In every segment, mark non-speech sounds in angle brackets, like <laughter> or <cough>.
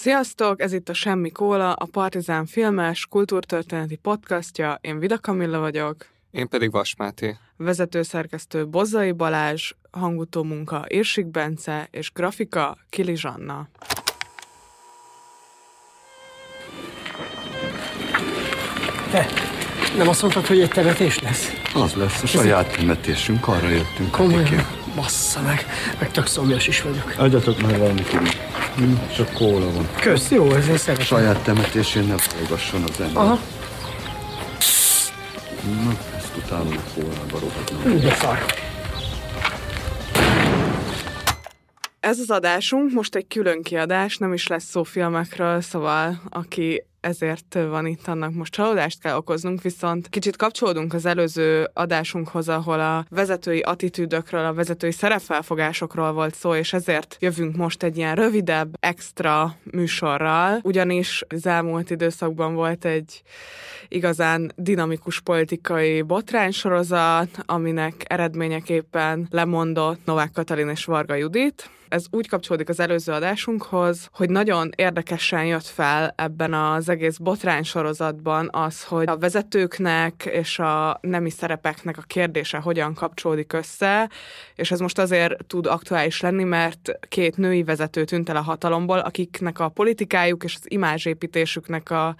Sziasztok, ez itt a Semmi Kóla, a Partizán filmes, kultúrtörténeti podcastja. Én Vida Kamilla vagyok. Én pedig Vas Máté. Vezetőszerkesztő Bozzai Balázs, hangutó munka Irsik Bence és grafika Kili Zsanna. Te, nem azt mondtad, hogy egy temetés lesz? Az lesz a saját temetésünk, arra jöttünk. Komolyan? Atikém. Bassza meg, meg tök szomjas is vagyok. Adjatok már valamit, hm, csak kóla van. Kösz, jó, ez én szeretem. Saját temetésén ne hallgasson az ember. Aha, Na, ezt utálom a kólába rohadnom. hú, de szar. Ez az adásunk most egy külön kiadás, nem is lesz szó filmekről, szóval aki ezért van itt, annak most csalódást kell okoznunk, viszont kicsit kapcsolódunk az előző adásunkhoz, ahol a vezetői attitűdökről, a vezetői szerepfelfogásokról volt szó, és ezért jövünk most egy ilyen rövidebb, extra műsorral, ugyanis az elmúlt időszakban volt egy igazán dinamikus politikai botránysorozat, aminek eredményeképpen lemondott Novák Katalin és Varga Judit, ez úgy kapcsolódik az előző adásunkhoz, hogy nagyon érdekesen jött fel ebben az egész botrány sorozatban az, hogy a vezetőknek és a nemi szerepeknek a kérdése hogyan kapcsolódik össze, és ez most azért tud aktuális lenni, mert két női vezető tűnt el a hatalomból, akiknek a politikájuk és az imázsépítésüknek a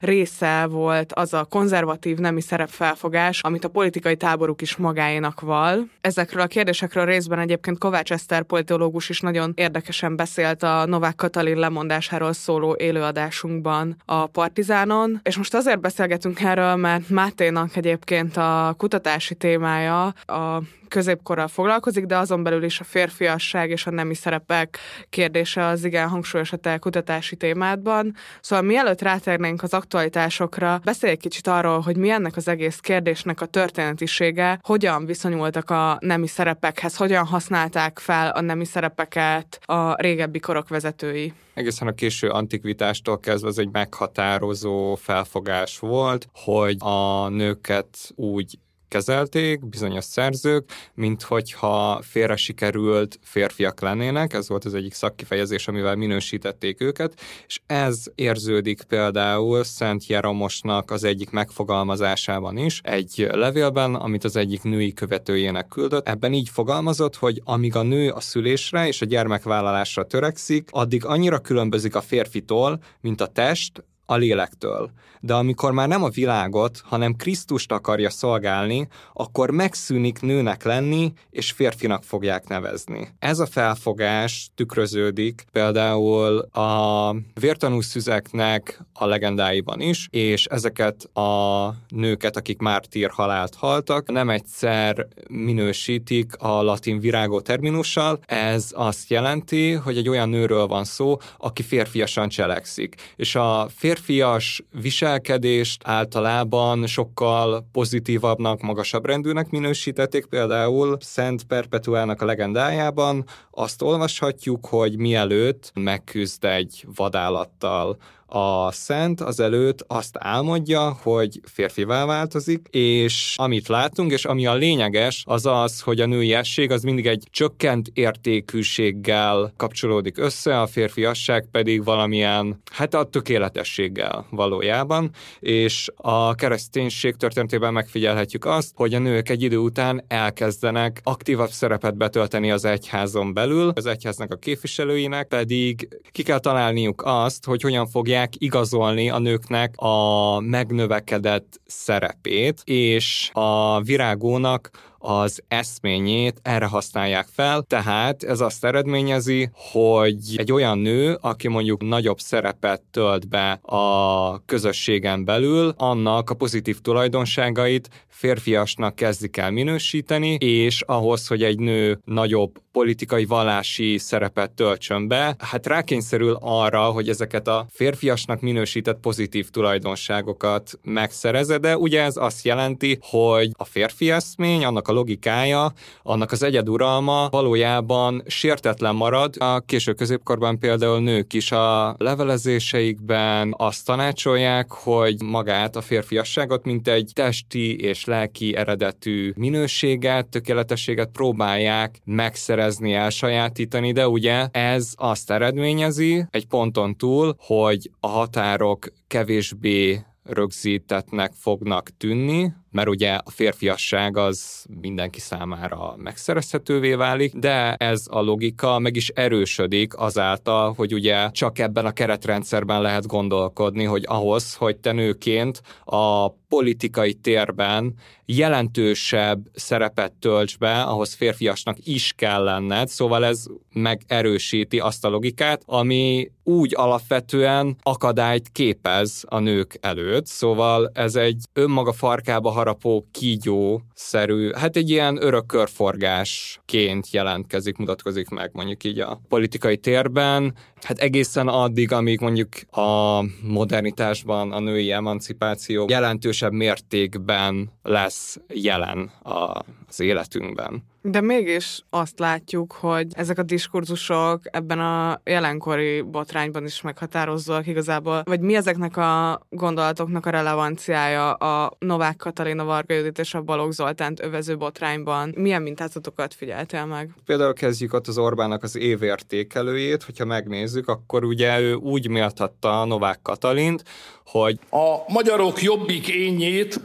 része volt az a konzervatív nemi szerepfelfogás, amit a politikai táboruk is magáénak val. Ezekről a kérdésekről részben egyébként Kovács Eszter politológus is nagyon érdekesen beszélt a Novák Katalin lemondásáról szóló élőadásunkban a Partizánon, és most azért beszélgetünk erről, mert Máténak egyébként a kutatási témája a középkorral foglalkozik, de azon belül is a férfiasság és a nemi szerepek kérdése az igen hangsúlyos a te kutatási témádban. Szóval mielőtt rátérnénk az aktualitásokra, beszélj egy kicsit arról, hogy mi ennek az egész kérdésnek a történetisége, hogyan viszonyultak a nemi szerepekhez, hogyan használták fel a nemi szerepeket a régebbi korok vezetői. Egészen a késő antikvitástól kezdve ez egy meghatározó felfogás volt, hogy a nőket úgy kezelték bizonyos szerzők, mint hogyha félre sikerült férfiak lennének, ez volt az egyik szakkifejezés, amivel minősítették őket, és ez érződik például Szent Jeromosnak az egyik megfogalmazásában is, egy levélben, amit az egyik női követőjének küldött. Ebben így fogalmazott, hogy amíg a nő a szülésre és a gyermekvállalásra törekszik, addig annyira különbözik a férfitól, mint a test, a lélektől. De amikor már nem a világot, hanem Krisztust akarja szolgálni, akkor megszűnik nőnek lenni, és férfinak fogják nevezni. Ez a felfogás tükröződik például a vértanú szüzeknek a legendáiban is, és ezeket a nőket, akik mártír halált haltak, nem egyszer minősítik a latin virágó terminussal. Ez azt jelenti, hogy egy olyan nőről van szó, aki férfiasan cselekszik. És a férfi férfias viselkedést általában sokkal pozitívabbnak, magasabb rendűnek minősítették. Például Szent Perpetuának a legendájában azt olvashatjuk, hogy mielőtt megküzd egy vadállattal, a szent az előtt azt álmodja, hogy férfivá változik, és amit látunk, és ami a lényeges, az az, hogy a nőiesség az mindig egy csökkent értékűséggel kapcsolódik össze, a férfiasság pedig valamilyen, hát a tökéletességgel valójában, és a kereszténység történetében megfigyelhetjük azt, hogy a nők egy idő után elkezdenek aktívabb szerepet betölteni az egyházon belül, az egyháznak a képviselőinek pedig ki kell találniuk azt, hogy hogyan fogják tudják igazolni a nőknek a megnövekedett szerepét, és a virágónak az eszményét erre használják fel, tehát ez azt eredményezi, hogy egy olyan nő, aki mondjuk nagyobb szerepet tölt be a közösségen belül, annak a pozitív tulajdonságait férfiasnak kezdik el minősíteni, és ahhoz, hogy egy nő nagyobb politikai vallási szerepet töltsön be, hát rákényszerül arra, hogy ezeket a férfiasnak minősített pozitív tulajdonságokat megszerezze, de ugye ez azt jelenti, hogy a férfi eszmény, annak a logikája, annak az egyeduralma valójában sértetlen marad. A késő középkorban például nők is a levelezéseikben azt tanácsolják, hogy magát a férfiasságot, mint egy testi és lelki eredetű minőséget, tökéletességet próbálják megszerezni, elsajátítani, de ugye ez azt eredményezi egy ponton túl, hogy a határok kevésbé rögzítetnek fognak tűnni, mert ugye a férfiasság az mindenki számára megszerezhetővé válik, de ez a logika meg is erősödik azáltal, hogy ugye csak ebben a keretrendszerben lehet gondolkodni, hogy ahhoz, hogy te nőként a politikai térben jelentősebb szerepet tölts be, ahhoz férfiasnak is kell lenned, szóval ez megerősíti azt a logikát, ami úgy alapvetően akadályt képez a nők előtt, szóval ez egy önmaga farkába harapó kígyó-szerű, hát egy ilyen örök körforgásként jelentkezik, mutatkozik meg mondjuk így a politikai térben, hát egészen addig, amíg mondjuk a modernitásban a női emancipáció jelentősebb mértékben lesz jelen az életünkben. De mégis azt látjuk, hogy ezek a diskurzusok ebben a jelenkori botrányban is meghatározóak igazából, vagy mi ezeknek a gondolatoknak a relevanciája a Novák Katalina Varga Judit és a Balogh Zoltánt övező botrányban? Milyen mintázatokat figyeltél meg? Például kezdjük ott az Orbánnak az évértékelőjét, hogyha megnézzük, akkor ugye ő úgy méltatta Novák Katalint, hogy a magyarok jobbik ényét,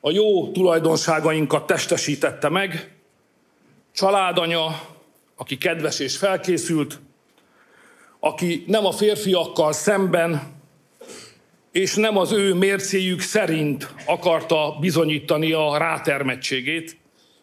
a jó tulajdonságainkat testesítette meg, családanya, aki kedves és felkészült, aki nem a férfiakkal szemben, és nem az ő mércéjük szerint akarta bizonyítani a rátermettségét,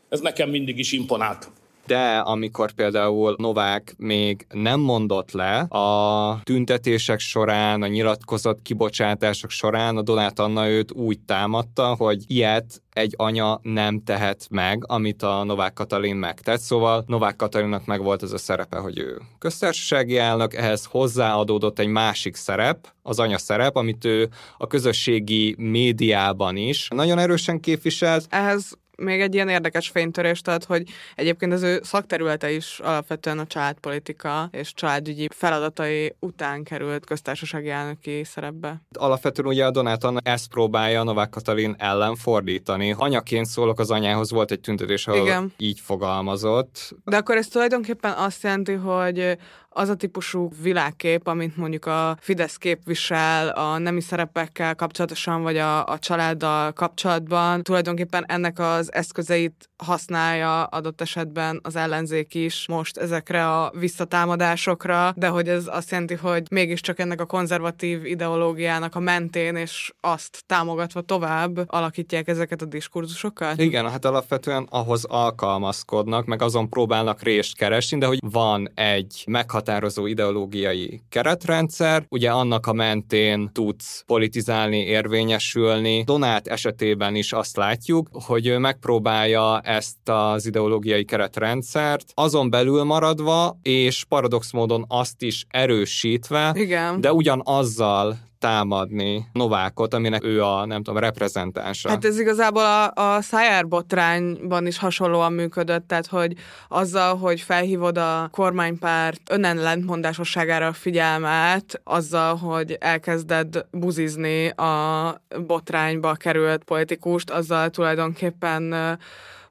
ez nekem mindig is imponált de amikor például Novák még nem mondott le a tüntetések során, a nyilatkozat kibocsátások során, a Donát Anna őt úgy támadta, hogy ilyet egy anya nem tehet meg, amit a Novák Katalin megtett. Szóval Novák Katalinnak meg volt ez a szerepe, hogy ő köztársasági elnök, ehhez hozzáadódott egy másik szerep, az anya szerep, amit ő a közösségi médiában is nagyon erősen képviselt. Ehhez még egy ilyen érdekes fénytörést ad, hogy egyébként az ő szakterülete is alapvetően a családpolitika és családügyi feladatai után került köztársasági elnöki szerepbe. Alapvetően ugye a Donát Anna ezt próbálja Novák Katalin ellen fordítani. Anyaként szólok az anyához, volt egy tüntetés, ahol Igen. így fogalmazott. De akkor ez tulajdonképpen azt jelenti, hogy az a típusú világkép, amit mondjuk a Fidesz képvisel a nemi szerepekkel kapcsolatosan, vagy a, a családdal kapcsolatban, tulajdonképpen ennek az eszközeit használja adott esetben az ellenzék is most ezekre a visszatámadásokra, de hogy ez azt jelenti, hogy mégiscsak ennek a konzervatív ideológiának a mentén, és azt támogatva tovább alakítják ezeket a diskurzusokat? Igen, hát alapvetően ahhoz alkalmazkodnak, meg azon próbálnak részt keresni, de hogy van egy meghatározó ideológiai keretrendszer, ugye annak a mentén tudsz politizálni, érvényesülni. Donát esetében is azt látjuk, hogy ő megpróbálja ezt az ideológiai keretrendszert, azon belül maradva, és paradox módon azt is erősítve, Igen. de ugyanazzal támadni Novákot, aminek ő a, nem tudom, reprezentánsa. Hát ez igazából a, a Szájár botrányban is hasonlóan működött, tehát hogy azzal, hogy felhívod a kormánypárt önellentmondásosságára a figyelmet, azzal, hogy elkezded buzizni a botrányba került politikust, azzal tulajdonképpen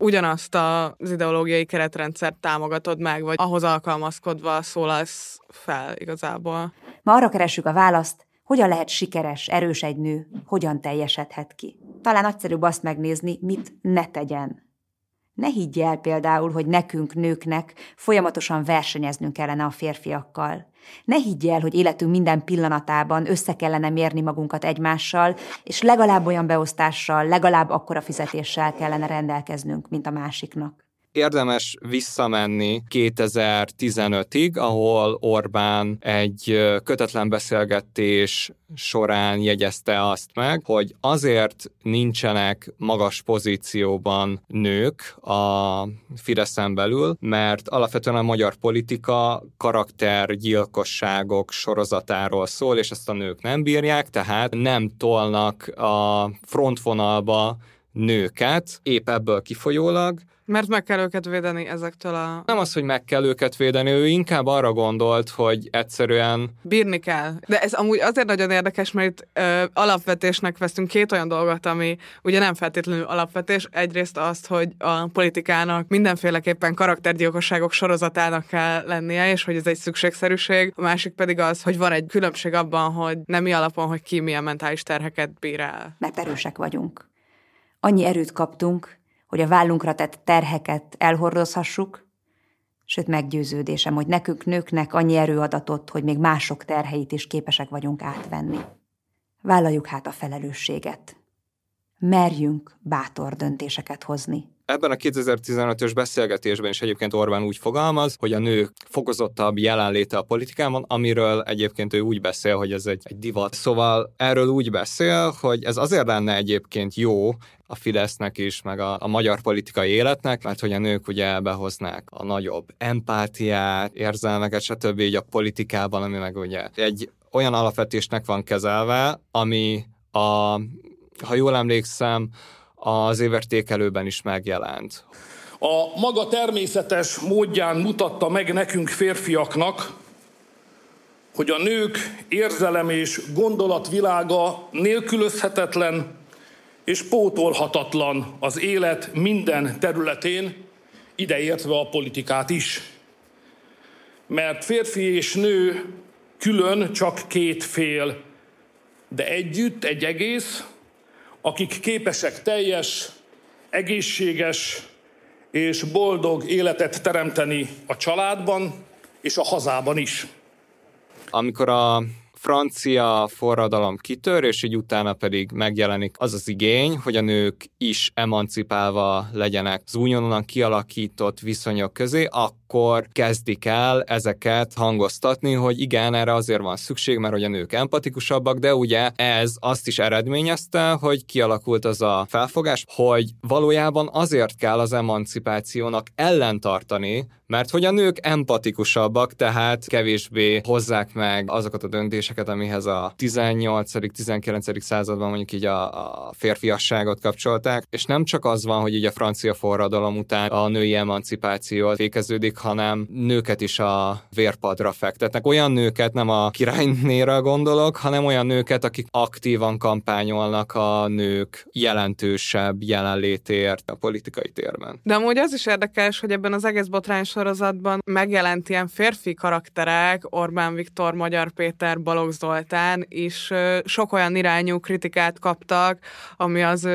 ugyanazt az ideológiai keretrendszert támogatod meg, vagy ahhoz alkalmazkodva szólalsz fel igazából. Ma arra keressük a választ, hogyan lehet sikeres, erős egy nő, hogyan teljesedhet ki. Talán nagyszerűbb azt megnézni, mit ne tegyen. Ne higgy el például, hogy nekünk, nőknek folyamatosan versenyeznünk kellene a férfiakkal. Ne higgy el, hogy életünk minden pillanatában össze kellene mérni magunkat egymással, és legalább olyan beosztással, legalább akkora fizetéssel kellene rendelkeznünk, mint a másiknak érdemes visszamenni 2015-ig, ahol Orbán egy kötetlen beszélgetés során jegyezte azt meg, hogy azért nincsenek magas pozícióban nők a Fideszen belül, mert alapvetően a magyar politika karaktergyilkosságok sorozatáról szól, és ezt a nők nem bírják, tehát nem tolnak a frontvonalba nőket, épp ebből kifolyólag, mert meg kell őket védeni ezektől a... Nem az, hogy meg kell őket védeni, ő inkább arra gondolt, hogy egyszerűen... Bírni kell. De ez amúgy azért nagyon érdekes, mert itt ö, alapvetésnek veszünk két olyan dolgot, ami ugye nem feltétlenül alapvetés. Egyrészt azt, hogy a politikának mindenféleképpen karaktergyilkosságok sorozatának kell lennie, és hogy ez egy szükségszerűség. A másik pedig az, hogy van egy különbség abban, hogy nemi alapon, hogy ki milyen mentális terheket bír el. Mert erősek vagyunk. Annyi erőt kaptunk, hogy a vállunkra tett terheket elhordozhassuk, sőt meggyőződésem, hogy nekünk nőknek annyi erő adatot, hogy még mások terheit is képesek vagyunk átvenni. Vállaljuk hát a felelősséget. Merjünk bátor döntéseket hozni. Ebben a 2015-ös beszélgetésben is egyébként Orbán úgy fogalmaz, hogy a nők fokozottabb jelenléte a politikában, amiről egyébként ő úgy beszél, hogy ez egy, egy divat. Szóval erről úgy beszél, hogy ez azért lenne egyébként jó a Fidesznek is, meg a, a magyar politikai életnek, mert hogy a nők ugye behoznák a nagyobb empátiát, érzelmeket, stb. így a politikában, ami meg ugye egy olyan alapvetésnek van kezelve, ami a, ha jól emlékszem, az évértékelőben is megjelent. A maga természetes módján mutatta meg nekünk férfiaknak, hogy a nők érzelem és gondolatvilága nélkülözhetetlen és pótolhatatlan az élet minden területén, ideértve a politikát is. Mert férfi és nő külön csak két fél, de együtt egy egész, akik képesek teljes, egészséges és boldog életet teremteni a családban és a hazában is. Amikor a francia forradalom kitör, és így utána pedig megjelenik az az igény, hogy a nők is emancipálva legyenek az újonnan kialakított viszonyok közé, akkor kezdik el ezeket hangoztatni, hogy igen, erre azért van szükség, mert hogy a nők empatikusabbak, de ugye ez azt is eredményezte, hogy kialakult az a felfogás, hogy valójában azért kell az emancipációnak ellentartani, mert hogy a nők empatikusabbak, tehát kevésbé hozzák meg azokat a döntéseket, amihez a 18.-19. században mondjuk így a, a férfiasságot kapcsolták, és nem csak az van, hogy így a francia forradalom után a női emancipáció fékeződik, hanem nőket is a vérpadra fektetnek. Olyan nőket, nem a királynéra gondolok, hanem olyan nőket, akik aktívan kampányolnak a nők jelentősebb jelenlétért a politikai térben. De amúgy az is érdekes, hogy ebben az egész botrány sorozatban megjelent ilyen férfi karakterek, Orbán Viktor, Magyar Péter, Balogh Zoltán is sok olyan irányú kritikát kaptak, ami az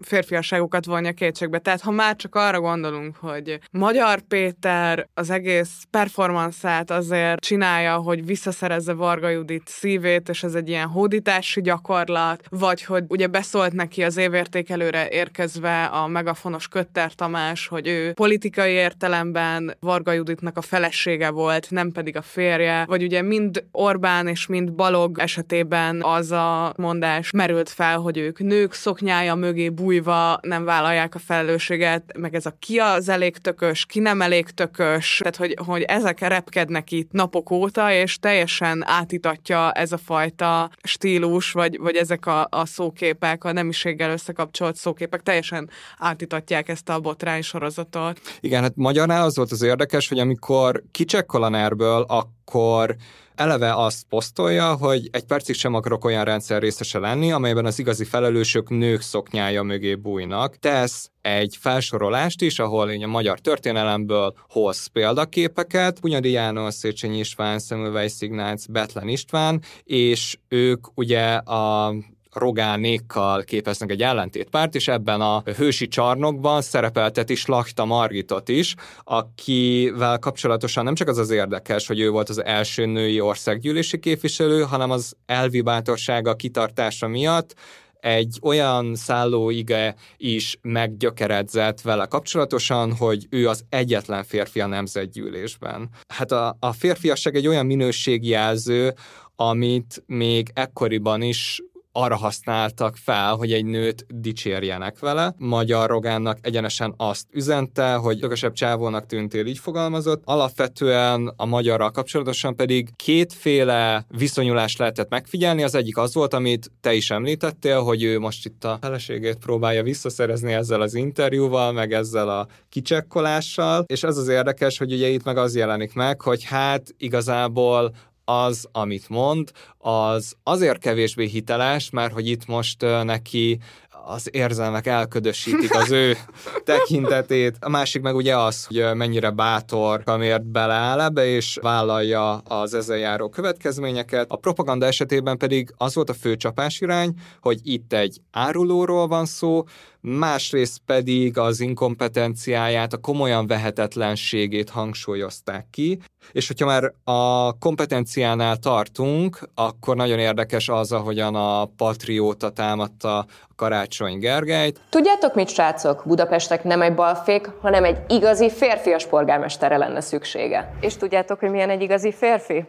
férfiasságukat vonja kétségbe. Tehát ha már csak arra gondolunk, hogy Magyar Péter az egész performanszát azért csinálja, hogy visszaszerezze Varga Judit szívét, és ez egy ilyen hódítási gyakorlat, vagy hogy ugye beszólt neki az évértékelőre érkezve a megafonos Kötter Tamás, hogy ő politikai értelemben Varga Juditnak a felesége volt, nem pedig a férje, vagy ugye mind Orbán és mind Balog esetében az a mondás merült fel, hogy ők nők szoknyája mögé bújva nem vállalják a felelősséget, meg ez a ki az elég tökös, ki nem elég tökös, tehát hogy, hogy ezek repkednek itt napok óta, és teljesen átitatja ez a fajta stílus, vagy, vagy ezek a, a szóképek, a nemiséggel összekapcsolt szóképek teljesen átitatják ezt a botrány sorozatot. Igen, hát magyarnál az volt az érdekes, hogy amikor kicsekkol a nerből, akkor eleve azt posztolja, hogy egy percig sem akarok olyan rendszer részese lenni, amelyben az igazi felelősök nők szoknyája mögé bújnak. Tesz egy felsorolást is, ahol a magyar történelemből hoz példaképeket, Bunyadi János, Széchenyi István, Szemülvej Szignác, Betlen István, és ők ugye a Rogánékkal képeznek egy ellentétpárt, és ebben a hősi csarnokban szerepelteti Slachta Margitot is, akivel kapcsolatosan nem csak az az érdekes, hogy ő volt az első női országgyűlési képviselő, hanem az elvi bátorsága kitartása miatt egy olyan szállóige is meggyökeredzett vele kapcsolatosan, hogy ő az egyetlen férfi a nemzetgyűlésben. Hát a, a férfiasság egy olyan minőségjelző, amit még ekkoriban is arra használtak fel, hogy egy nőt dicsérjenek vele. Magyar Rogánnak egyenesen azt üzente, hogy tökösebb csávónak tűntél, így fogalmazott. Alapvetően a magyarral kapcsolatosan pedig kétféle viszonyulást lehetett megfigyelni. Az egyik az volt, amit te is említettél, hogy ő most itt a feleségét próbálja visszaszerezni ezzel az interjúval, meg ezzel a kicsekkolással, és ez az érdekes, hogy ugye itt meg az jelenik meg, hogy hát igazából az, amit mond, az azért kevésbé hiteles, mert hogy itt most neki az érzelmek elködösítik az ő <laughs> tekintetét. A másik meg ugye az, hogy mennyire bátor, amiért beleáll ebbe, és vállalja az ezzel járó következményeket. A propaganda esetében pedig az volt a fő csapásirány, hogy itt egy árulóról van szó, másrészt pedig az inkompetenciáját, a komolyan vehetetlenségét hangsúlyozták ki, és hogyha már a kompetenciánál tartunk, akkor nagyon érdekes az, ahogyan a patrióta támadta a Karácsony Gergelyt. Tudjátok mit, srácok? Budapestnek nem egy balfék, hanem egy igazi férfias polgármestere lenne szüksége. És tudjátok, hogy milyen egy igazi férfi?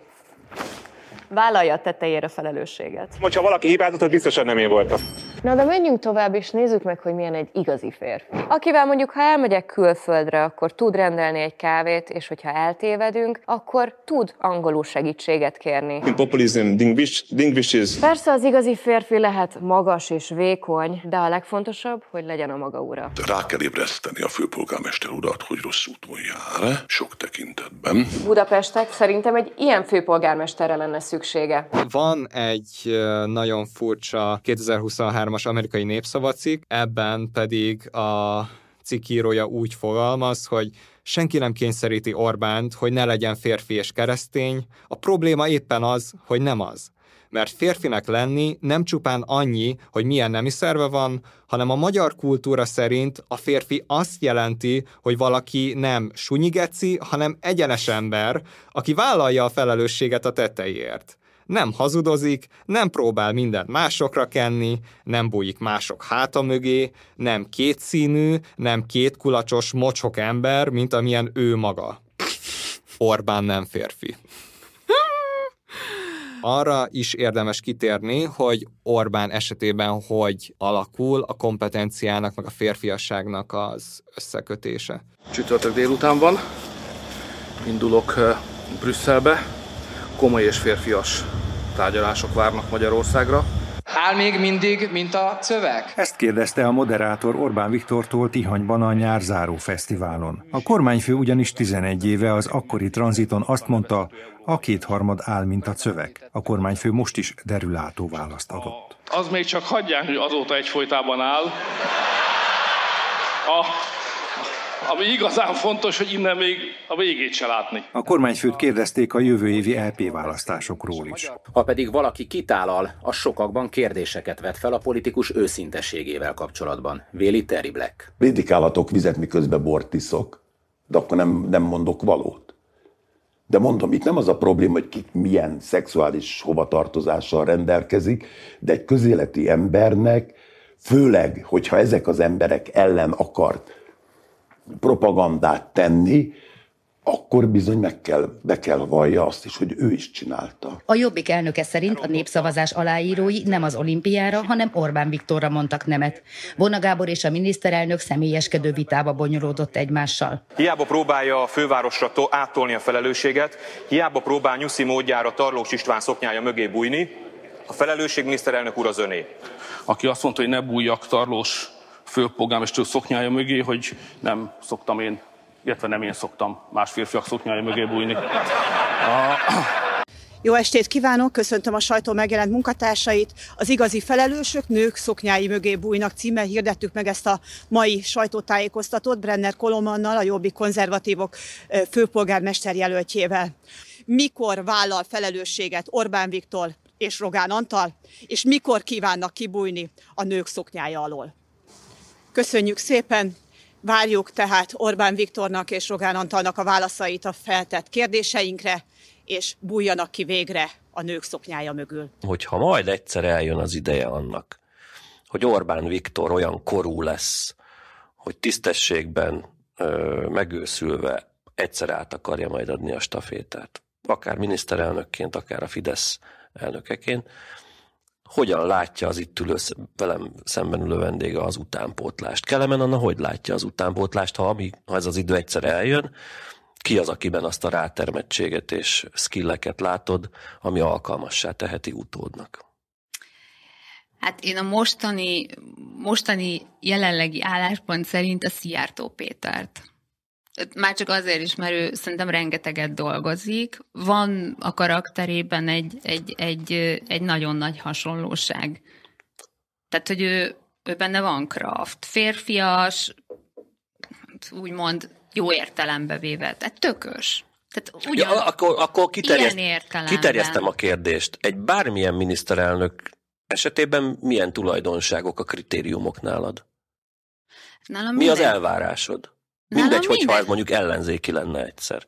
Vállalja a tetejére felelősséget. Hogyha valaki hibázott, az biztosan nem én voltam. Na de menjünk tovább, és nézzük meg, hogy milyen egy igazi férfi. Akivel mondjuk, ha elmegyek külföldre, akkor tud rendelni egy kávét, és hogyha eltévedünk, akkor tud angolul segítséget kérni. In populism, is. Persze az igazi férfi lehet magas és vékony, de a legfontosabb, hogy legyen a maga ura. Rá kell ébreszteni a főpolgármester urat, hogy rossz úton jár, sok tekintetben. Budapestek szerintem egy ilyen főpolgármesterre lenne szükség szüksége. Van egy nagyon furcsa 2023-as amerikai népszavacik, ebben pedig a cikkírója úgy fogalmaz, hogy senki nem kényszeríti Orbánt, hogy ne legyen férfi és keresztény, a probléma éppen az, hogy nem az mert férfinek lenni nem csupán annyi, hogy milyen nemi szerve van, hanem a magyar kultúra szerint a férfi azt jelenti, hogy valaki nem sunyigeci, hanem egyenes ember, aki vállalja a felelősséget a tetejért nem hazudozik, nem próbál mindent másokra kenni, nem bújik mások háta mögé, nem kétszínű, nem kétkulacsos mocsok ember, mint amilyen ő maga. Orbán nem férfi arra is érdemes kitérni, hogy Orbán esetében hogy alakul a kompetenciának, meg a férfiasságnak az összekötése. Csütörtök délután van, indulok Brüsszelbe, komoly és férfias tárgyalások várnak Magyarországra. Áll még mindig, mint a szöveg? Ezt kérdezte a moderátor Orbán Viktortól Tihanyban a nyárzáró fesztiválon. A kormányfő ugyanis 11 éve az akkori tranziton azt mondta, a kétharmad áll, mint a szöveg. A kormányfő most is derülátó választ adott. Az még csak hagyják, hogy azóta egyfolytában áll. A ami igazán fontos, hogy innen még a végét se látni. A kormányfőt kérdezték a jövő évi LP választásokról is. Ha pedig valaki kitálal, az sokakban kérdéseket vet fel a politikus őszintességével kapcsolatban. Véli Terry Black. Prédikálatok vizet, miközben bort iszok, de akkor nem, nem mondok valót. De mondom, itt nem az a probléma, hogy ki milyen szexuális hovatartozással rendelkezik, de egy közéleti embernek, főleg, hogyha ezek az emberek ellen akart propagandát tenni, akkor bizony meg kell, be kell vallja azt is, hogy ő is csinálta. A Jobbik elnöke szerint a népszavazás aláírói nem az olimpiára, hanem Orbán Viktorra mondtak nemet. Vona Gábor és a miniszterelnök személyeskedő vitába bonyolódott egymással. Hiába próbálja a fővárosra átolni a felelősséget, hiába próbál nyuszi módjára Tarlós István szoknyája mögé bújni, a felelősség miniszterelnök úr az öné. Aki azt mondta, hogy ne bújjak Tarlós főpolgármester szoknyája mögé, hogy nem szoktam én, illetve nem én szoktam más férfiak szoknyája mögé bújni. A... Jó estét kívánok, köszöntöm a sajtó megjelent munkatársait. Az igazi felelősök nők szoknyái mögé bújnak címmel hirdettük meg ezt a mai sajtótájékoztatót Brenner Kolomannal, a Jobbi konzervatívok főpolgármester jelöltjével. Mikor vállal felelősséget Orbán Viktor és Rogán Antal, és mikor kívánnak kibújni a nők szoknyája alól? Köszönjük szépen! Várjuk tehát Orbán Viktornak és Rogán Antalnak a válaszait a feltett kérdéseinkre, és bújjanak ki végre a nők szoknyája mögül. Hogyha majd egyszer eljön az ideje annak, hogy Orbán Viktor olyan korú lesz, hogy tisztességben ö, megőszülve egyszer át akarja majd adni a stafétát, akár miniszterelnökként, akár a Fidesz elnökeként, hogyan látja az itt ülő velem szemben ülő vendége az utánpótlást. Kelemen Anna hogy látja az utánpótlást, ha, ami, ha ez az idő egyszer eljön, ki az, akiben azt a rátermettséget és skilleket látod, ami alkalmassá teheti utódnak? Hát én a mostani, mostani jelenlegi álláspont szerint a Szijjártó Pétert. Már csak azért is, mert ő szerintem rengeteget dolgozik. Van a karakterében egy, egy, egy, egy nagyon nagy hasonlóság. Tehát, hogy ő, ő benne van kraft. Férfias, úgymond jó értelembe véve. Tehát tökös. Tehát ugyan, ja, akkor, akkor kiterjeszt, kiterjesztem a kérdést. Egy bármilyen miniszterelnök esetében milyen tulajdonságok a kritériumok nálad? Nálam Mi az elvárásod? Mindegy, hogyha ez mondjuk ellenzéki lenne egyszer.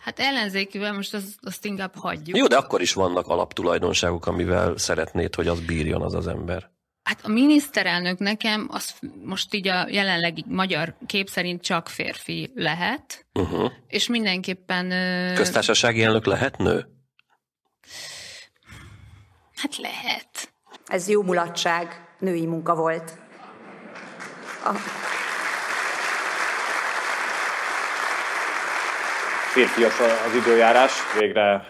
Hát ellenzékivel most azt, azt inkább hagyjuk. Jó, de akkor is vannak alaptulajdonságok, amivel szeretnéd, hogy az bírjon az az ember. Hát a miniszterelnök nekem, az most így a jelenlegi magyar kép szerint csak férfi lehet, uh-huh. és mindenképpen... Köztársasági elnök lehet nő? Hát lehet. Ez jó mulatság, női munka volt. A... Férfias az időjárás, végre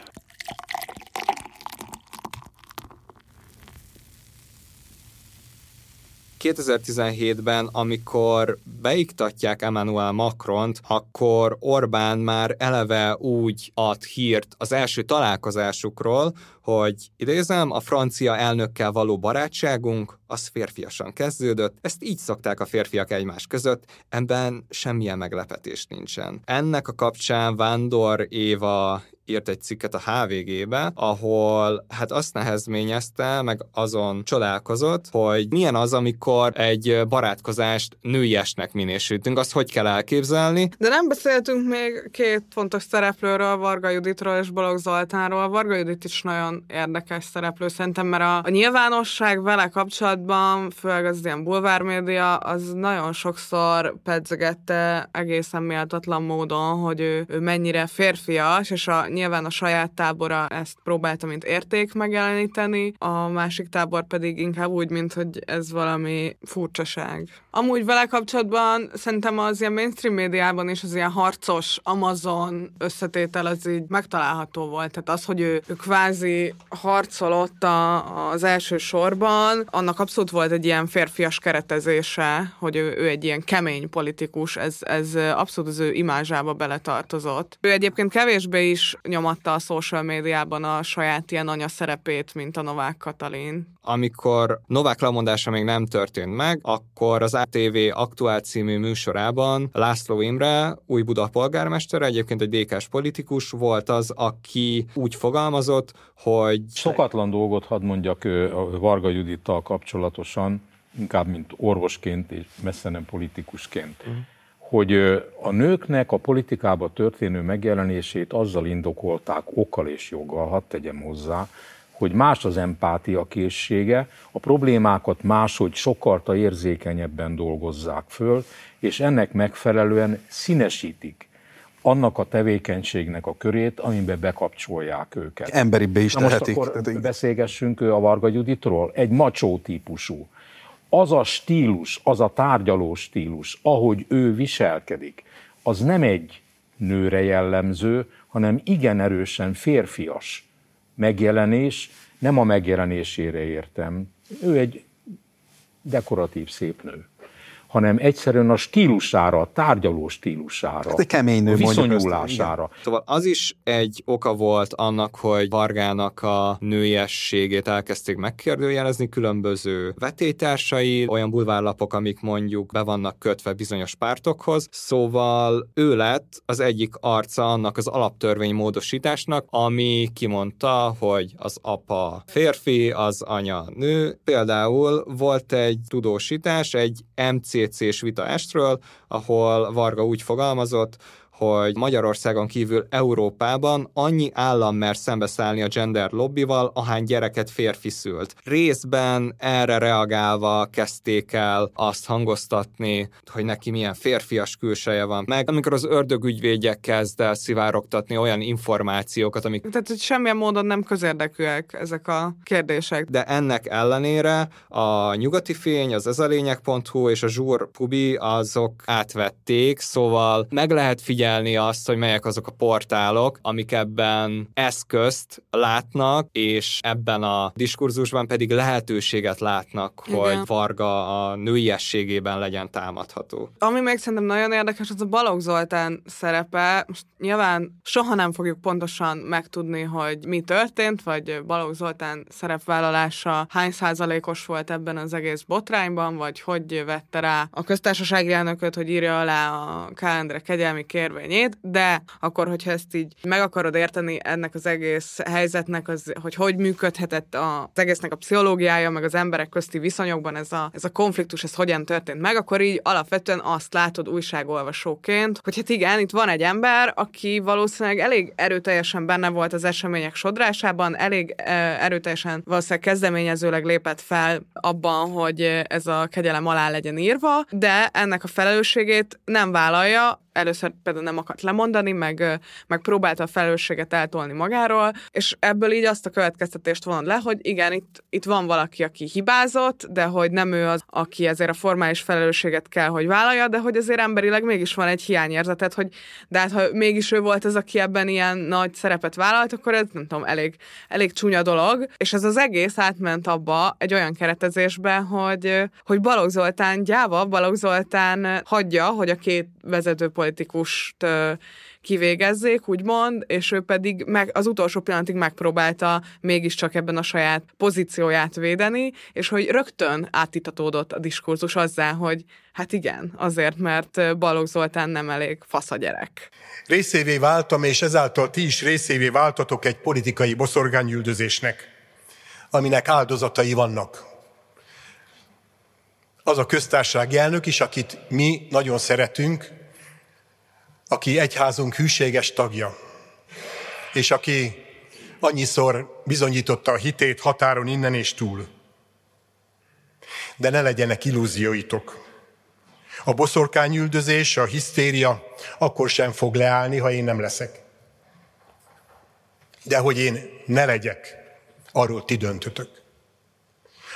2017-ben, amikor beiktatják Emmanuel Macront, akkor Orbán már eleve úgy ad hírt az első találkozásukról, hogy idézem, a francia elnökkel való barátságunk az férfiasan kezdődött, ezt így szokták a férfiak egymás között, ebben semmilyen meglepetés nincsen. Ennek a kapcsán Vándor Éva írt egy cikket a HVG-be, ahol hát azt nehezményezte, meg azon csodálkozott, hogy milyen az, amikor egy barátkozást nőiesnek minősítünk, azt hogy kell elképzelni. De nem beszéltünk még két fontos szereplőről, Varga Juditról és Balogh Zoltánról. Varga Judit is nagyon érdekes szereplő szerintem, mert a, a nyilvánosság vele kapcsolatban, főleg az ilyen bulvármédia, az nagyon sokszor pedzegette egészen méltatlan módon, hogy ő, ő mennyire férfias, és a nyilván a saját tábora ezt próbálta, mint érték megjeleníteni, a másik tábor pedig inkább úgy, mint hogy ez valami furcsaság. Amúgy vele kapcsolatban szerintem az ilyen mainstream médiában is az ilyen harcos Amazon összetétel az így megtalálható volt. Tehát az, hogy ő, ő kvázi harcolott a, az első sorban, annak abszolút volt egy ilyen férfias keretezése, hogy ő, ő egy ilyen kemény politikus, ez, ez abszolút az ő imázsába beletartozott. Ő egyébként kevésbé is nyomatta a social médiában a saját ilyen anya szerepét, mint a Novák Katalin. Amikor Novák lemondása még nem történt meg, akkor az ATV Aktuál című műsorában László Imre, új Buda polgármester, egyébként egy DK-s politikus volt az, aki úgy fogalmazott, hogy... Szokatlan dolgot hadd mondjak a Varga Judittal kapcsolatosan, inkább mint orvosként és messze nem politikusként. Uh-huh hogy a nőknek a politikába történő megjelenését azzal indokolták okkal és joggal, hadd tegyem hozzá, hogy más az empátia készsége, a problémákat máshogy sokarta érzékenyebben dolgozzák föl, és ennek megfelelően színesítik annak a tevékenységnek a körét, amiben bekapcsolják őket. Emberibbé is Na tehetik. Most akkor beszélgessünk a Varga Juditról. Egy macsó típusú, az a stílus, az a tárgyaló stílus, ahogy ő viselkedik, az nem egy nőre jellemző, hanem igen erősen férfias megjelenés, nem a megjelenésére értem. Ő egy dekoratív szép nő hanem egyszerűen a stílusára, a tárgyaló stílusára, hát egy kemény nő, a viszonyulására. Szóval az is egy oka volt annak, hogy Vargának a nőiességét elkezdték megkérdőjelezni különböző vetétársai, olyan bulvárlapok, amik mondjuk be vannak kötve bizonyos pártokhoz, szóval ő lett az egyik arca annak az alaptörvény módosításnak, ami kimondta, hogy az apa férfi, az anya nő. Például volt egy tudósítás, egy MC PC-s vita estről, ahol Varga úgy fogalmazott, hogy Magyarországon kívül Európában annyi állam mer szembeszállni a gender lobbival, ahány gyereket férfi szült. Részben erre reagálva kezdték el azt hangoztatni, hogy neki milyen férfias külseje van. Meg amikor az ördögügyvédjek kezd el szivárogtatni olyan információkat, amik... Tehát, semmilyen módon nem közérdekűek ezek a kérdések. De ennek ellenére a nyugati fény, az ez a lényeg.hu és a Zsúr Pubi azok átvették, szóval meg lehet figyelni azt, hogy melyek azok a portálok, amik ebben eszközt látnak, és ebben a diskurzusban pedig lehetőséget látnak, Igen. hogy Varga a nőiességében legyen támadható. Ami még szerintem nagyon érdekes, az a Balogh Zoltán szerepe. Most nyilván soha nem fogjuk pontosan megtudni, hogy mi történt, vagy Balogh Zoltán szerepvállalása hány százalékos volt ebben az egész botrányban, vagy hogy vette rá a köztársasági elnököt, hogy írja alá a Kálendre kegyelmi kérvényét, de akkor, hogyha ezt így meg akarod érteni ennek az egész helyzetnek, az, hogy hogy működhetett az egésznek a pszichológiája, meg az emberek közti viszonyokban ez a, ez a konfliktus, ez hogyan történt meg, akkor így alapvetően azt látod újságolvasóként, hogy hát igen, itt van egy ember, aki valószínűleg elég erőteljesen benne volt az események sodrásában, elég erőteljesen valószínűleg kezdeményezőleg lépett fel abban, hogy ez a kegyelem alá legyen írva, de ennek a felelősségét nem vállalja, először például nem akart lemondani, meg, meg próbálta a felelősséget eltolni magáról, és ebből így azt a következtetést von le, hogy igen, itt, itt van valaki, aki hibázott, de hogy nem ő az, aki ezért a formális felelősséget kell, hogy vállalja, de hogy azért emberileg mégis van egy hiányérzetet, hogy de hát ha mégis ő volt az, aki ebben ilyen nagy szerepet vállalt, akkor ez nem tudom, elég, elég csúnya dolog, és ez az egész átment abba egy olyan keretezésbe, hogy, hogy Balogh Zoltán gyáva, Balogh Zoltán hagyja, hogy a két vezető politikust kivégezzék, úgymond, és ő pedig meg, az utolsó pillanatig megpróbálta mégiscsak ebben a saját pozícióját védeni, és hogy rögtön átitatódott a diskurzus azzá, hogy hát igen, azért, mert Balogh Zoltán nem elég fasz a gyerek. Részévé váltam, és ezáltal ti is részévé váltatok egy politikai boszorgányüldözésnek, aminek áldozatai vannak. Az a köztársasági elnök is, akit mi nagyon szeretünk, aki egyházunk hűséges tagja, és aki annyiszor bizonyította a hitét határon innen és túl. De ne legyenek illúzióitok. A boszorkányüldözés, a hisztéria akkor sem fog leállni, ha én nem leszek. De hogy én ne legyek, arról ti döntötök.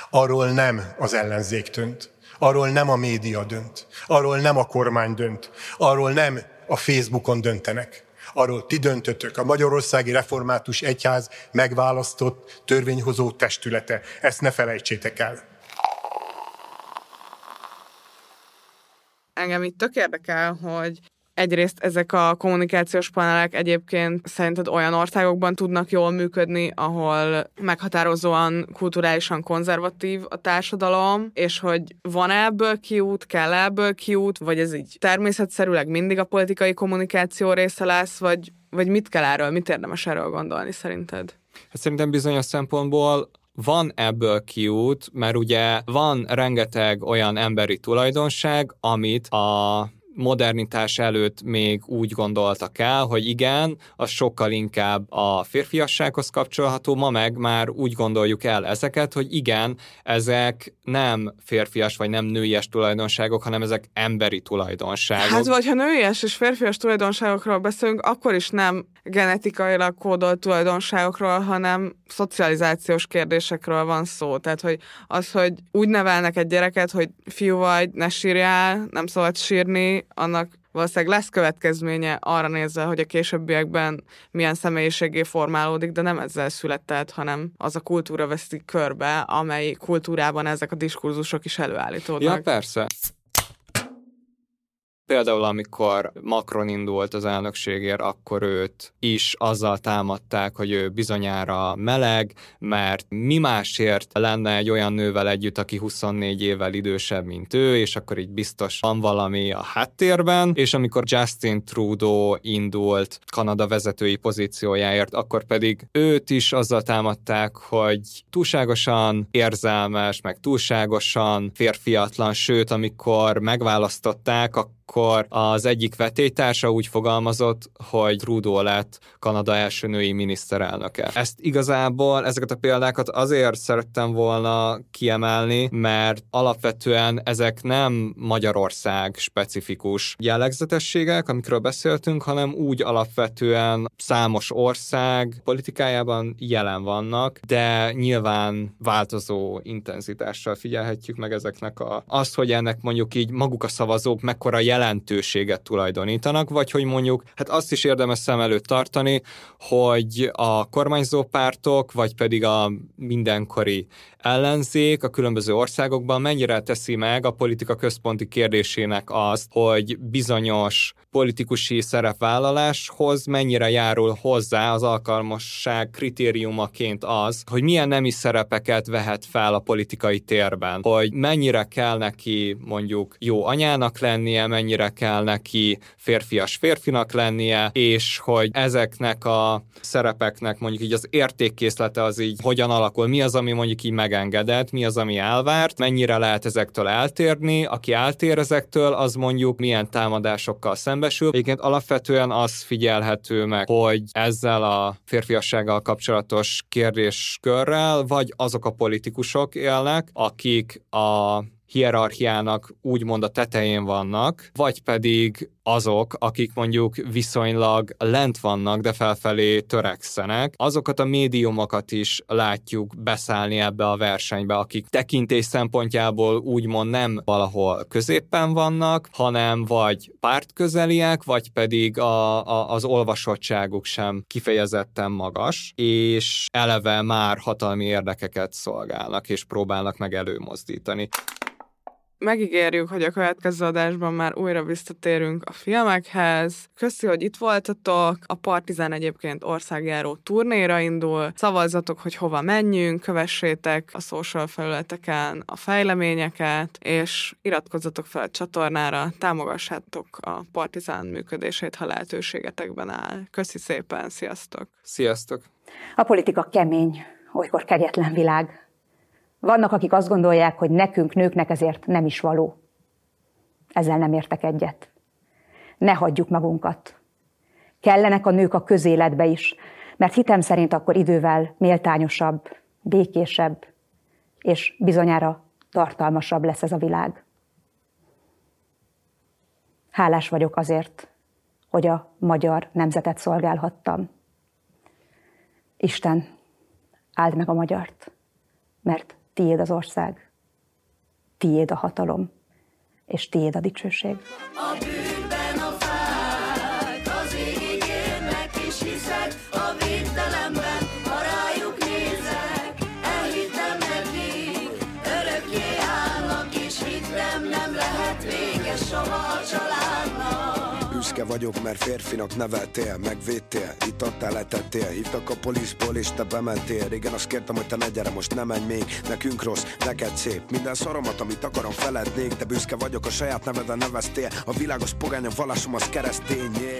Arról nem az ellenzék dönt. Arról nem a média dönt. Arról nem a kormány dönt. Arról nem a Facebookon döntenek. Arról ti döntötök, a Magyarországi Református Egyház megválasztott törvényhozó testülete. Ezt ne felejtsétek el. Engem itt tök érdekel, hogy Egyrészt ezek a kommunikációs panelek egyébként szerinted olyan országokban tudnak jól működni, ahol meghatározóan kulturálisan konzervatív a társadalom, és hogy van ebből kiút, kell ebből kiút, vagy ez így természetszerűleg mindig a politikai kommunikáció része lesz, vagy, vagy mit kell erről, mit érdemes erről gondolni szerinted? Hát szerintem bizonyos szempontból van ebből kiút, mert ugye van rengeteg olyan emberi tulajdonság, amit a modernitás előtt még úgy gondoltak el, hogy igen, az sokkal inkább a férfiassághoz kapcsolható, ma meg már úgy gondoljuk el ezeket, hogy igen, ezek nem férfias vagy nem nőies tulajdonságok, hanem ezek emberi tulajdonságok. Hát vagy ha nőies és férfias tulajdonságokról beszélünk, akkor is nem genetikailag kódolt tulajdonságokról, hanem szocializációs kérdésekről van szó. Tehát, hogy az, hogy úgy nevelnek egy gyereket, hogy fiú vagy, ne sírjál, nem szabad sírni, annak valószínűleg lesz következménye arra nézve, hogy a későbbiekben milyen személyiségé formálódik, de nem ezzel született, hanem az a kultúra veszik körbe, amely kultúrában ezek a diskurzusok is előállítódnak. Ja, persze. Például amikor Macron indult az elnökségért, akkor őt is azzal támadták, hogy ő bizonyára meleg, mert mi másért lenne egy olyan nővel együtt, aki 24 évvel idősebb, mint ő, és akkor így biztos van valami a háttérben, és amikor Justin Trudeau indult Kanada vezetői pozíciójáért, akkor pedig őt is azzal támadták, hogy túlságosan érzelmes, meg túlságosan férfiatlan, sőt, amikor megválasztották, akkor az egyik vetétársa úgy fogalmazott, hogy Trudeau lett Kanada első női miniszterelnöke. Ezt igazából, ezeket a példákat azért szerettem volna kiemelni, mert alapvetően ezek nem Magyarország specifikus jellegzetességek, amikről beszéltünk, hanem úgy alapvetően számos ország politikájában jelen vannak, de nyilván változó intenzitással figyelhetjük meg ezeknek a, azt, hogy ennek mondjuk így maguk a szavazók mekkora jelentőséget tulajdonítanak, vagy hogy mondjuk, hát azt is érdemes szem előtt tartani, hogy a kormányzó pártok, vagy pedig a mindenkori ellenzék a különböző országokban mennyire teszi meg a politika központi kérdésének azt, hogy bizonyos politikusi szerepvállaláshoz mennyire járul hozzá az alkalmasság kritériumaként az, hogy milyen nemi szerepeket vehet fel a politikai térben, hogy mennyire kell neki mondjuk jó anyának lennie, mennyire kell neki férfias férfinak lennie, és hogy ezeknek a szerepeknek mondjuk így az értékkészlete az így hogyan alakul, mi az, ami mondjuk így megengedett, mi az, ami elvárt, mennyire lehet ezektől eltérni, aki eltér ezektől, az mondjuk milyen támadásokkal szembesül. Egyébként alapvetően az figyelhető meg, hogy ezzel a férfiassággal kapcsolatos kérdéskörrel, vagy azok a politikusok élnek, akik a hierarchiának úgymond a tetején vannak, vagy pedig azok, akik mondjuk viszonylag lent vannak, de felfelé törekszenek, azokat a médiumokat is látjuk beszállni ebbe a versenybe, akik tekintés szempontjából úgymond nem valahol középpen vannak, hanem vagy pártközeliek, vagy pedig a, a, az olvasottságuk sem kifejezetten magas, és eleve már hatalmi érdekeket szolgálnak, és próbálnak meg előmozdítani megígérjük, hogy a következő adásban már újra visszatérünk a filmekhez. Köszi, hogy itt voltatok. A Partizán egyébként országjáró turnéra indul. Szavazzatok, hogy hova menjünk, kövessétek a social felületeken a fejleményeket, és iratkozzatok fel a csatornára, támogassátok a Partizán működését, ha lehetőségetekben áll. Köszi szépen, sziasztok! Sziasztok! A politika kemény, olykor kegyetlen világ. Vannak, akik azt gondolják, hogy nekünk, nőknek ezért nem is való. Ezzel nem értek egyet. Ne hagyjuk magunkat. Kellenek a nők a közéletbe is, mert hitem szerint akkor idővel méltányosabb, békésebb, és bizonyára tartalmasabb lesz ez a világ. Hálás vagyok azért, hogy a magyar nemzetet szolgálhattam. Isten, áld meg a magyart, mert tiéd az ország, tiéd a hatalom, és tiéd a dicsőség. A bűnben büszke vagyok, mert férfinak neveltél, megvédtél, itt adtál, letettél, hívtak a poliszból és te bementél. Régen azt kértem, hogy te ne gyere, most nem menj még, nekünk rossz, neked szép. Minden szaromat, amit akarom, felednék, de büszke vagyok, a saját neveden neveztél. A világos pogány, a vallásom az keresztényé.